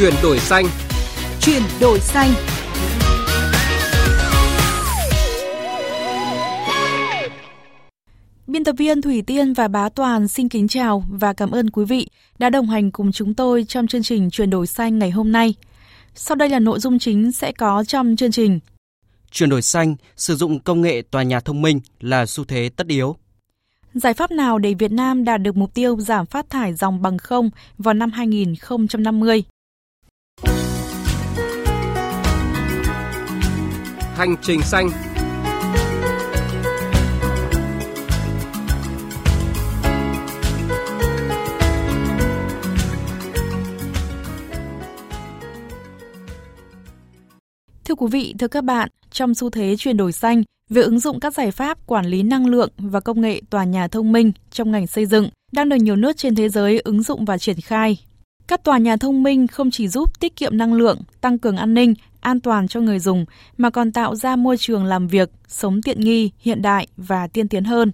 Chuyển đổi xanh. Chuyển đổi xanh. Biên tập viên Thủy Tiên và Bá Toàn xin kính chào và cảm ơn quý vị đã đồng hành cùng chúng tôi trong chương trình Chuyển đổi xanh ngày hôm nay. Sau đây là nội dung chính sẽ có trong chương trình. Chuyển đổi xanh, sử dụng công nghệ tòa nhà thông minh là xu thế tất yếu. Giải pháp nào để Việt Nam đạt được mục tiêu giảm phát thải dòng bằng không vào năm 2050? Hành trình xanh Thưa quý vị, thưa các bạn, trong xu thế chuyển đổi xanh, việc ứng dụng các giải pháp quản lý năng lượng và công nghệ tòa nhà thông minh trong ngành xây dựng đang được nhiều nước trên thế giới ứng dụng và triển khai. Các tòa nhà thông minh không chỉ giúp tiết kiệm năng lượng, tăng cường an ninh, an toàn cho người dùng mà còn tạo ra môi trường làm việc sống tiện nghi, hiện đại và tiên tiến hơn.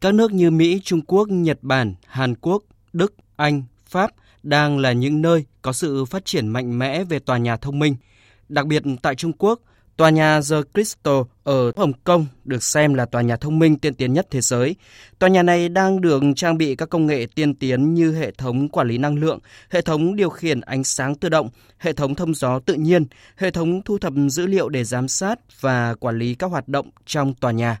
Các nước như Mỹ, Trung Quốc, Nhật Bản, Hàn Quốc, Đức, Anh, Pháp đang là những nơi có sự phát triển mạnh mẽ về tòa nhà thông minh – Đặc biệt tại Trung Quốc, tòa nhà The Crystal ở Hồng Kông được xem là tòa nhà thông minh tiên tiến nhất thế giới. Tòa nhà này đang được trang bị các công nghệ tiên tiến như hệ thống quản lý năng lượng, hệ thống điều khiển ánh sáng tự động, hệ thống thông gió tự nhiên, hệ thống thu thập dữ liệu để giám sát và quản lý các hoạt động trong tòa nhà.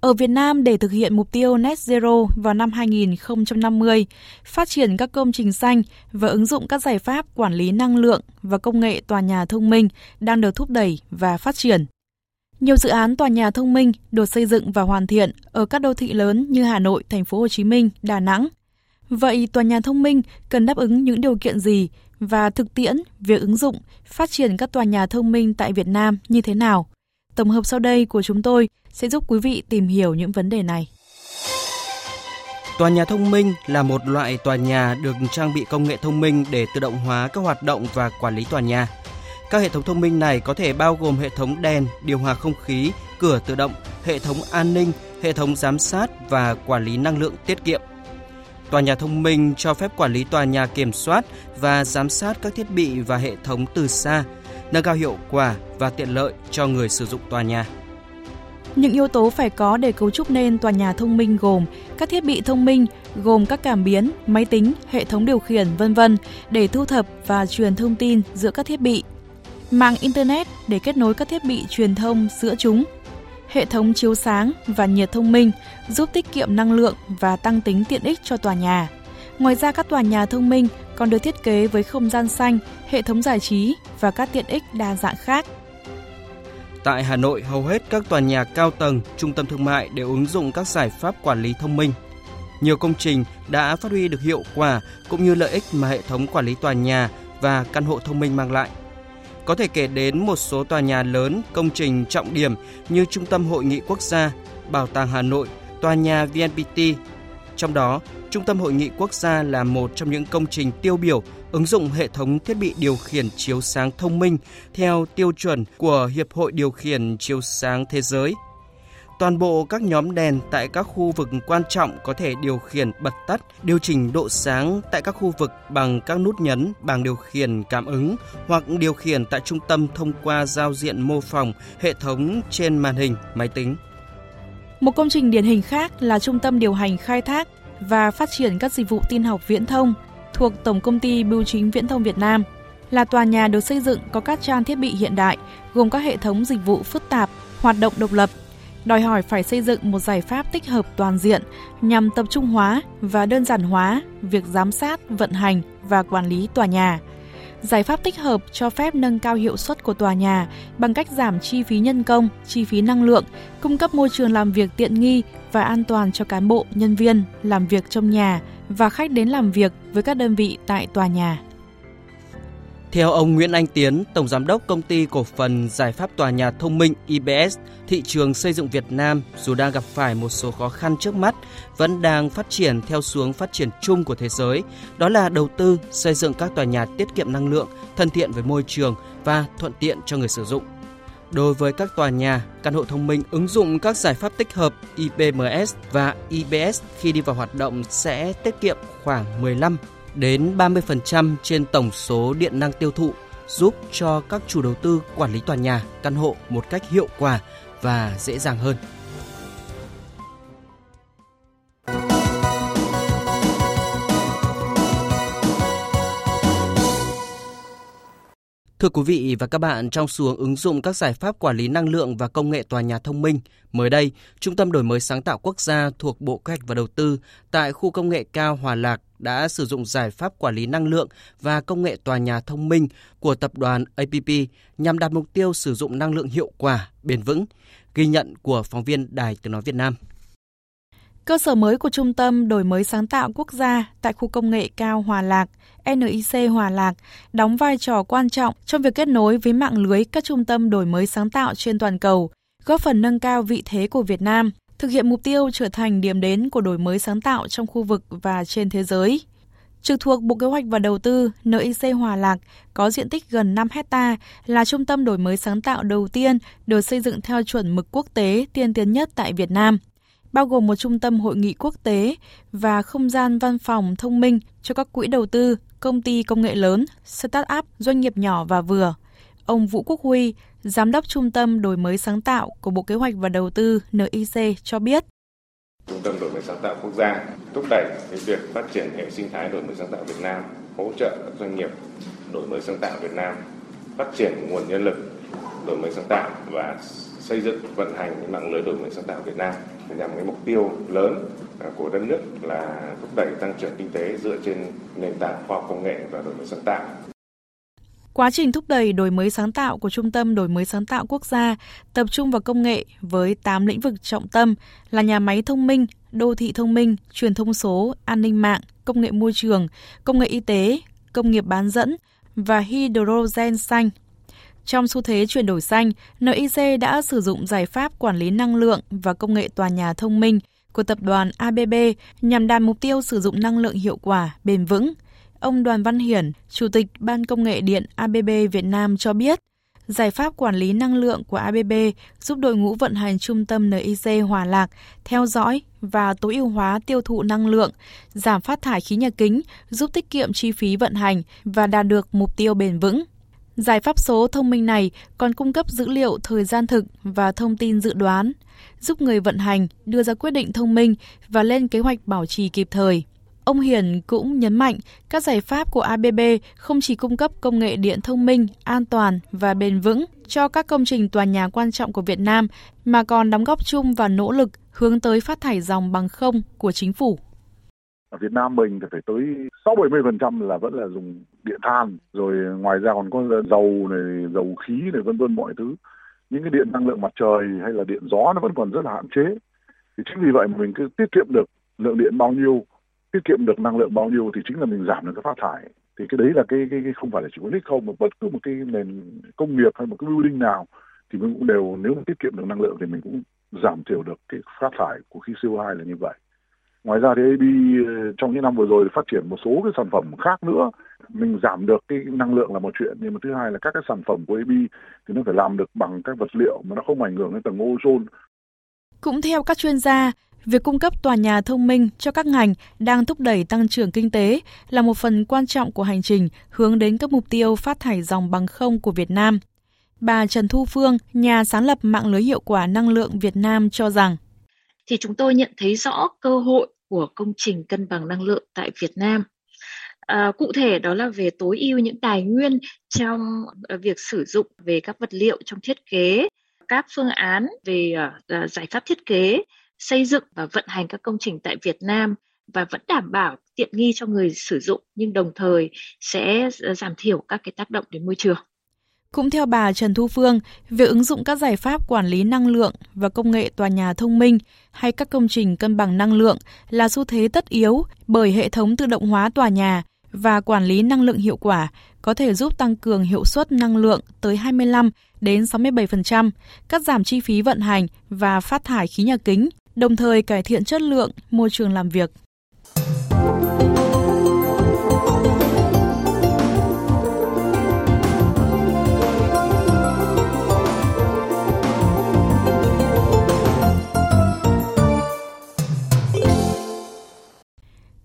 Ở Việt Nam để thực hiện mục tiêu net zero vào năm 2050, phát triển các công trình xanh và ứng dụng các giải pháp quản lý năng lượng và công nghệ tòa nhà thông minh đang được thúc đẩy và phát triển. Nhiều dự án tòa nhà thông minh được xây dựng và hoàn thiện ở các đô thị lớn như Hà Nội, Thành phố Hồ Chí Minh, Đà Nẵng. Vậy tòa nhà thông minh cần đáp ứng những điều kiện gì và thực tiễn việc ứng dụng, phát triển các tòa nhà thông minh tại Việt Nam như thế nào? Tổng hợp sau đây của chúng tôi sẽ giúp quý vị tìm hiểu những vấn đề này. Tòa nhà thông minh là một loại tòa nhà được trang bị công nghệ thông minh để tự động hóa các hoạt động và quản lý tòa nhà. Các hệ thống thông minh này có thể bao gồm hệ thống đèn, điều hòa không khí, cửa tự động, hệ thống an ninh, hệ thống giám sát và quản lý năng lượng tiết kiệm. Tòa nhà thông minh cho phép quản lý tòa nhà kiểm soát và giám sát các thiết bị và hệ thống từ xa, nâng cao hiệu quả và tiện lợi cho người sử dụng tòa nhà. Những yếu tố phải có để cấu trúc nên tòa nhà thông minh gồm các thiết bị thông minh gồm các cảm biến, máy tính, hệ thống điều khiển vân vân để thu thập và truyền thông tin giữa các thiết bị. Mạng internet để kết nối các thiết bị truyền thông giữa chúng. Hệ thống chiếu sáng và nhiệt thông minh giúp tiết kiệm năng lượng và tăng tính tiện ích cho tòa nhà. Ngoài ra các tòa nhà thông minh còn được thiết kế với không gian xanh, hệ thống giải trí và các tiện ích đa dạng khác. Tại Hà Nội, hầu hết các tòa nhà cao tầng, trung tâm thương mại đều ứng dụng các giải pháp quản lý thông minh. Nhiều công trình đã phát huy được hiệu quả cũng như lợi ích mà hệ thống quản lý tòa nhà và căn hộ thông minh mang lại. Có thể kể đến một số tòa nhà lớn, công trình trọng điểm như Trung tâm Hội nghị Quốc gia, Bảo tàng Hà Nội, tòa nhà VNPT. Trong đó, Trung tâm Hội nghị Quốc gia là một trong những công trình tiêu biểu ứng dụng hệ thống thiết bị điều khiển chiếu sáng thông minh theo tiêu chuẩn của Hiệp hội Điều khiển Chiếu sáng Thế giới. Toàn bộ các nhóm đèn tại các khu vực quan trọng có thể điều khiển bật tắt, điều chỉnh độ sáng tại các khu vực bằng các nút nhấn bằng điều khiển cảm ứng hoặc điều khiển tại trung tâm thông qua giao diện mô phỏng hệ thống trên màn hình máy tính. Một công trình điển hình khác là Trung tâm điều hành khai thác và phát triển các dịch vụ tin học viễn thông thuộc Tổng công ty Bưu chính Viễn thông Việt Nam, là tòa nhà được xây dựng có các trang thiết bị hiện đại, gồm các hệ thống dịch vụ phức tạp, hoạt động độc lập, đòi hỏi phải xây dựng một giải pháp tích hợp toàn diện nhằm tập trung hóa và đơn giản hóa việc giám sát, vận hành và quản lý tòa nhà. Giải pháp tích hợp cho phép nâng cao hiệu suất của tòa nhà bằng cách giảm chi phí nhân công, chi phí năng lượng, cung cấp môi trường làm việc tiện nghi và an toàn cho cán bộ, nhân viên làm việc trong nhà và khách đến làm việc với các đơn vị tại tòa nhà. Theo ông Nguyễn Anh Tiến, Tổng Giám đốc Công ty Cổ phần Giải pháp Tòa nhà Thông minh IBS, thị trường xây dựng Việt Nam dù đang gặp phải một số khó khăn trước mắt, vẫn đang phát triển theo xuống phát triển chung của thế giới, đó là đầu tư xây dựng các tòa nhà tiết kiệm năng lượng, thân thiện với môi trường và thuận tiện cho người sử dụng. Đối với các tòa nhà, căn hộ thông minh ứng dụng các giải pháp tích hợp IPMS và IBS khi đi vào hoạt động sẽ tiết kiệm khoảng 15 đến 30% trên tổng số điện năng tiêu thụ, giúp cho các chủ đầu tư quản lý tòa nhà, căn hộ một cách hiệu quả và dễ dàng hơn. Thưa quý vị và các bạn, trong xu hướng ứng dụng các giải pháp quản lý năng lượng và công nghệ tòa nhà thông minh, mới đây, Trung tâm Đổi mới sáng tạo quốc gia thuộc Bộ Kế hoạch và Đầu tư tại khu công nghệ cao Hòa Lạc đã sử dụng giải pháp quản lý năng lượng và công nghệ tòa nhà thông minh của tập đoàn APP nhằm đạt mục tiêu sử dụng năng lượng hiệu quả, bền vững, ghi nhận của phóng viên Đài Tiếng Nói Việt Nam. Cơ sở mới của Trung tâm Đổi mới sáng tạo quốc gia tại khu công nghệ cao Hòa Lạc, NIC Hòa Lạc, đóng vai trò quan trọng trong việc kết nối với mạng lưới các trung tâm đổi mới sáng tạo trên toàn cầu, góp phần nâng cao vị thế của Việt Nam, thực hiện mục tiêu trở thành điểm đến của đổi mới sáng tạo trong khu vực và trên thế giới. Trực thuộc Bộ Kế hoạch và Đầu tư, NIC Hòa Lạc có diện tích gần 5 hecta là trung tâm đổi mới sáng tạo đầu tiên được xây dựng theo chuẩn mực quốc tế tiên tiến nhất tại Việt Nam – bao gồm một trung tâm hội nghị quốc tế và không gian văn phòng thông minh cho các quỹ đầu tư, công ty công nghệ lớn, start-up, doanh nghiệp nhỏ và vừa. Ông Vũ Quốc Huy, Giám đốc Trung tâm Đổi mới sáng tạo của Bộ Kế hoạch và Đầu tư NIC cho biết. Trung tâm Đổi mới sáng tạo quốc gia thúc đẩy cái việc phát triển hệ sinh thái đổi mới sáng tạo Việt Nam, hỗ trợ các doanh nghiệp đổi mới sáng tạo Việt Nam, phát triển nguồn nhân lực đổi mới sáng tạo và xây dựng vận hành mạng lưới đổi mới sáng tạo Việt Nam nhằm cái mục tiêu lớn à, của đất nước là thúc đẩy tăng trưởng kinh tế dựa trên nền tảng khoa học công nghệ và đổi mới sáng tạo. Quá trình thúc đẩy đổi mới sáng tạo của Trung tâm Đổi mới sáng tạo quốc gia tập trung vào công nghệ với 8 lĩnh vực trọng tâm là nhà máy thông minh, đô thị thông minh, truyền thông số, an ninh mạng, công nghệ môi trường, công nghệ y tế, công nghiệp bán dẫn và hydrogen xanh. Trong xu thế chuyển đổi xanh, NIC đã sử dụng giải pháp quản lý năng lượng và công nghệ tòa nhà thông minh của tập đoàn ABB nhằm đạt mục tiêu sử dụng năng lượng hiệu quả, bền vững. Ông Đoàn Văn Hiển, Chủ tịch Ban Công nghệ Điện ABB Việt Nam cho biết, giải pháp quản lý năng lượng của ABB giúp đội ngũ vận hành trung tâm NIC Hòa Lạc theo dõi và tối ưu hóa tiêu thụ năng lượng, giảm phát thải khí nhà kính, giúp tiết kiệm chi phí vận hành và đạt được mục tiêu bền vững. Giải pháp số thông minh này còn cung cấp dữ liệu thời gian thực và thông tin dự đoán, giúp người vận hành đưa ra quyết định thông minh và lên kế hoạch bảo trì kịp thời. Ông Hiền cũng nhấn mạnh các giải pháp của ABB không chỉ cung cấp công nghệ điện thông minh, an toàn và bền vững cho các công trình tòa nhà quan trọng của Việt Nam mà còn đóng góp chung vào nỗ lực hướng tới phát thải dòng bằng không của chính phủ. Ở Việt Nam mình thì phải tới 6-70% là vẫn là dùng điện than, rồi ngoài ra còn có dầu này, dầu khí này vân vân mọi thứ. Những cái điện năng lượng mặt trời hay là điện gió nó vẫn còn rất là hạn chế. Thì chính vì vậy mà mình cứ tiết kiệm được lượng điện bao nhiêu, tiết kiệm được năng lượng bao nhiêu thì chính là mình giảm được cái phát thải. Thì cái đấy là cái, cái, cái không phải là chỉ có nick không mà bất cứ một cái nền công nghiệp hay một cái building nào thì mình cũng đều nếu mà tiết kiệm được năng lượng thì mình cũng giảm thiểu được cái phát thải của khí CO2 là như vậy. Ngoài ra thì AB ờ, trong những năm vừa rồi phát triển một số cái sản phẩm khác nữa. Mình giảm được cái năng lượng là một chuyện, nhưng mà thứ hai là các cái sản phẩm của AB thì nó phải làm được bằng các vật liệu mà nó không ảnh hưởng đến tầng ozone. Cũng theo các chuyên gia, việc cung cấp tòa nhà thông minh cho các ngành đang thúc đẩy tăng trưởng kinh tế là một phần quan trọng của hành trình hướng đến các mục tiêu phát thải dòng bằng không của Việt Nam. Bà Trần Thu Phương, nhà sáng lập mạng lưới hiệu quả năng lượng Việt Nam cho rằng thì chúng tôi nhận thấy rõ cơ hội của công trình cân bằng năng lượng tại Việt Nam. À, cụ thể đó là về tối ưu những tài nguyên trong à, việc sử dụng về các vật liệu trong thiết kế, các phương án về uh, giải pháp thiết kế, xây dựng và vận hành các công trình tại Việt Nam và vẫn đảm bảo tiện nghi cho người sử dụng nhưng đồng thời sẽ giảm thiểu các cái tác động đến môi trường. Cũng theo bà Trần Thu Phương, việc ứng dụng các giải pháp quản lý năng lượng và công nghệ tòa nhà thông minh hay các công trình cân bằng năng lượng là xu thế tất yếu bởi hệ thống tự động hóa tòa nhà và quản lý năng lượng hiệu quả có thể giúp tăng cường hiệu suất năng lượng tới 25 đến 67%, cắt giảm chi phí vận hành và phát thải khí nhà kính, đồng thời cải thiện chất lượng môi trường làm việc.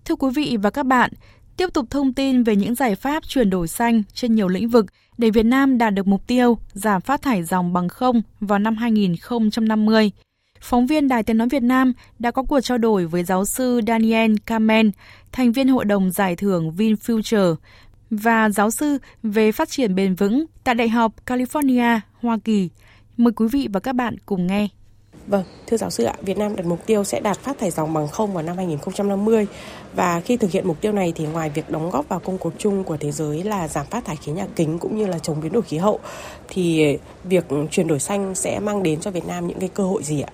Thưa quý vị và các bạn, Tiếp tục thông tin về những giải pháp chuyển đổi xanh trên nhiều lĩnh vực để Việt Nam đạt được mục tiêu giảm phát thải dòng bằng không vào năm 2050. Phóng viên Đài Tiếng Nói Việt Nam đã có cuộc trao đổi với giáo sư Daniel Kamen, thành viên hội đồng giải thưởng VinFuture và giáo sư về phát triển bền vững tại Đại học California, Hoa Kỳ. Mời quý vị và các bạn cùng nghe. Vâng, thưa giáo sư ạ, Việt Nam đặt mục tiêu sẽ đạt phát thải dòng bằng không vào năm 2050 và khi thực hiện mục tiêu này thì ngoài việc đóng góp vào công cuộc chung của thế giới là giảm phát thải khí nhà kính cũng như là chống biến đổi khí hậu thì việc chuyển đổi xanh sẽ mang đến cho Việt Nam những cái cơ hội gì ạ?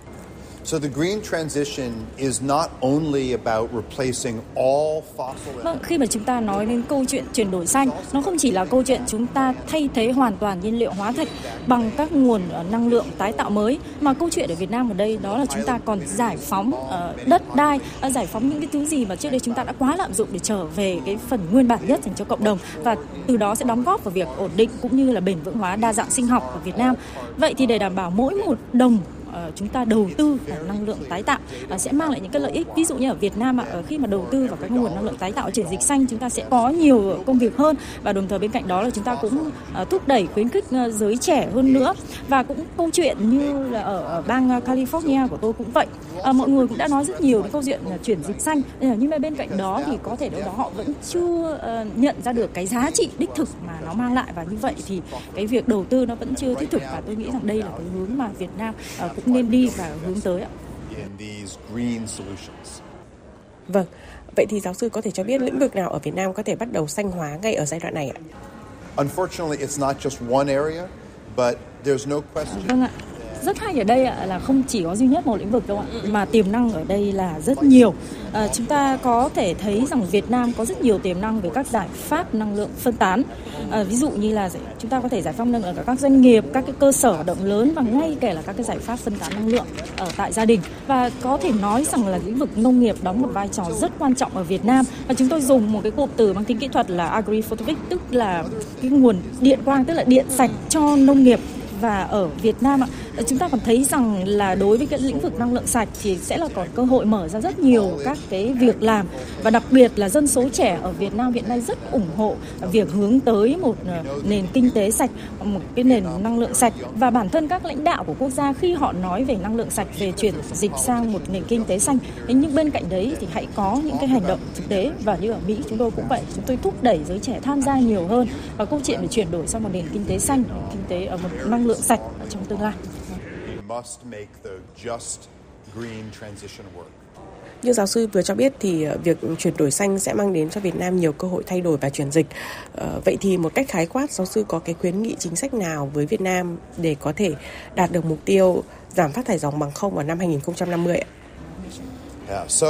Vâng, khi mà chúng ta nói đến câu chuyện chuyển đổi xanh, nó không chỉ là câu chuyện chúng ta thay thế hoàn toàn nhiên liệu hóa thạch bằng các nguồn ờ, năng lượng tái tạo mới, mà câu chuyện ở Việt Nam ở đây đó là chúng ta còn giải phóng uh, đất đai, uh, giải phóng những cái thứ gì mà trước đây chúng ta đã quá lạm dụng để trở về cái phần nguyên bản nhất dành cho cộng đồng và từ đó sẽ đóng góp vào việc ổn định cũng như là bền vững hóa đa dạng sinh học ở Việt Nam. Vậy thì để đảm bảo mỗi một đồng Ờ, Ờ, chúng ta đầu tư vào năng lượng tái tạo ờ, sẽ mang lại những cái lợi ích. Ví dụ như ở Việt Nam ạ ờ, khi mà đầu tư vào các nguồn năng lượng tái tạo chuyển dịch xanh, chúng ta sẽ có nhiều công việc hơn. Và đồng thời bên cạnh đó là chúng ta cũng thúc đẩy khuyến khích giới trẻ hơn nữa. Và cũng câu chuyện như là ở bang California của tôi cũng vậy. Mọi người cũng đã nói rất nhiều đến câu chuyện chuyển dịch xanh. Nhưng mà bên cạnh đó thì có thể đâu đó họ vẫn chưa nhận ra được cái giá trị đích thực mà nó mang lại. Và như vậy thì cái việc đầu tư nó vẫn chưa thiết thực. Và tôi nghĩ rằng đây là cái hướng mà Việt Nam cũng nên đi và hướng tới ạ. Vâng, vậy thì giáo sư có thể cho biết lĩnh vực nào ở Việt Nam có thể bắt đầu xanh hóa ngay ở giai đoạn này ạ? Unfortunately, it's not just one area, but there's no question. Vâng ạ, rất hay ở đây là không chỉ có duy nhất một lĩnh vực đâu ạ mà tiềm năng ở đây là rất nhiều. À, chúng ta có thể thấy rằng Việt Nam có rất nhiều tiềm năng về các giải pháp năng lượng phân tán. À, ví dụ như là chúng ta có thể giải pháp năng lượng ở các doanh nghiệp các cái cơ sở động lớn và ngay kể là các cái giải pháp phân tán năng lượng ở tại gia đình. Và có thể nói rằng là lĩnh vực nông nghiệp đóng một vai trò rất quan trọng ở Việt Nam. Và chúng tôi dùng một cái cụm từ mang tính kỹ thuật là agri photovoltaic tức là cái nguồn điện quang tức là điện sạch cho nông nghiệp và ở Việt Nam ạ. Ờ, chúng ta còn thấy rằng là đối với cái lĩnh vực năng lượng sạch thì sẽ là còn cơ hội mở ra rất nhiều các cái việc làm. Và đặc biệt là dân số trẻ ở Việt Nam hiện nay rất ủng hộ việc hướng tới một ờ, nền kinh tế sạch, một cái nền năng lượng sạch. Và bản thân các lãnh đạo của quốc gia khi họ nói về năng lượng sạch về chuyển dịch sang một nền kinh tế xanh nhưng bên cạnh đấy thì hãy có những cái hành động thực tế. Và như ở Mỹ chúng tôi cũng vậy chúng tôi thúc đẩy giới trẻ tham gia nhiều hơn. Và câu chuyện về chuyển đổi sang một nền kinh tế xanh kinh tế ở một năng lượng sạch trong tương lai must make the just green transition work. Như giáo sư vừa cho biết thì ờ, việc chuyển đổi xanh sẽ mang đến cho Việt Nam nhiều cơ hội thay đổi và chuyển dịch. Ờ, vậy thì một cách khái quát, giáo sư có cái khuyến nghị chính sách nào với Việt Nam để có thể đạt được mục tiêu giảm phát thải dòng bằng không vào năm 2050 ạ? Yeah, so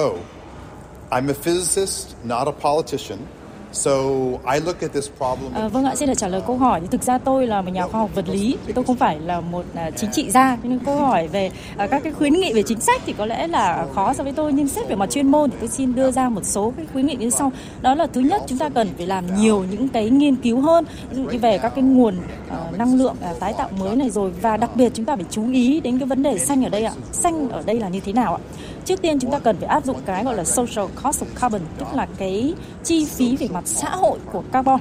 I'm a physicist, not a politician. À, vâng ạ, xin được trả lời câu hỏi. Thì thực ra tôi là một nhà khoa học vật lý, thì tôi không phải là một uh, chính trị gia. Nên câu hỏi về uh, các cái khuyến nghị về chính sách thì có lẽ là khó so với tôi. Nhưng xét về mặt chuyên môn thì tôi xin đưa ra một số cái khuyến nghị như sau. Đó là thứ nhất chúng ta cần phải làm nhiều những cái nghiên cứu hơn, ví dụ như về các cái nguồn uh, năng lượng uh, tái tạo mới này rồi và đặc biệt chúng ta phải chú ý đến cái vấn đề xanh ở đây ạ. Xanh ở đây là như thế nào ạ? Trước tiên chúng ta cần phải áp dụng cái gọi là social cost of carbon, tức là cái chi phí về mặt xã hội của carbon.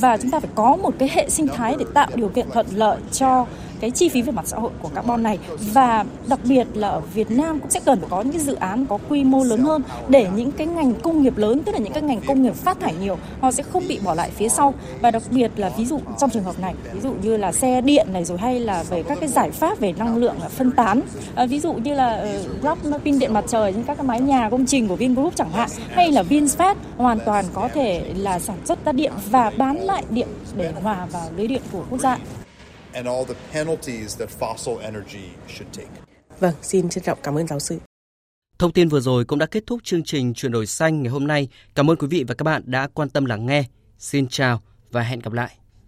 Và chúng ta phải có một cái hệ sinh thái để tạo điều kiện thuận lợi cho cái chi phí về mặt xã hội của carbon này. Và đặc biệt là ở Việt Nam cũng sẽ cần phải có những cái dự án có quy mô lớn hơn để những cái ngành công nghiệp lớn tức là những cái ngành công nghiệp phát thải nhiều họ sẽ không bị bỏ lại phía sau. Và đặc biệt là ví dụ trong trường hợp này ví dụ như là xe điện này rồi hay là về các cái giải pháp về năng lượng phân tán. À, ví dụ như là uh, pin điện mặt trời trên các cái mái nhà công trình của Vingroup chẳng hạn hay là Vinfast hoàn toàn có thể là sản xuất ra điện và bán lại điện để hòa vào lưới điện của quốc gia and all the penalties that fossil energy should take. Vâng, xin trân trọng cảm ơn giáo sư. Thông tin vừa rồi cũng đã kết thúc chương trình chuyển đổi xanh ngày hôm nay. Cảm ơn quý vị và các bạn đã quan tâm lắng nghe. Xin chào và hẹn gặp lại.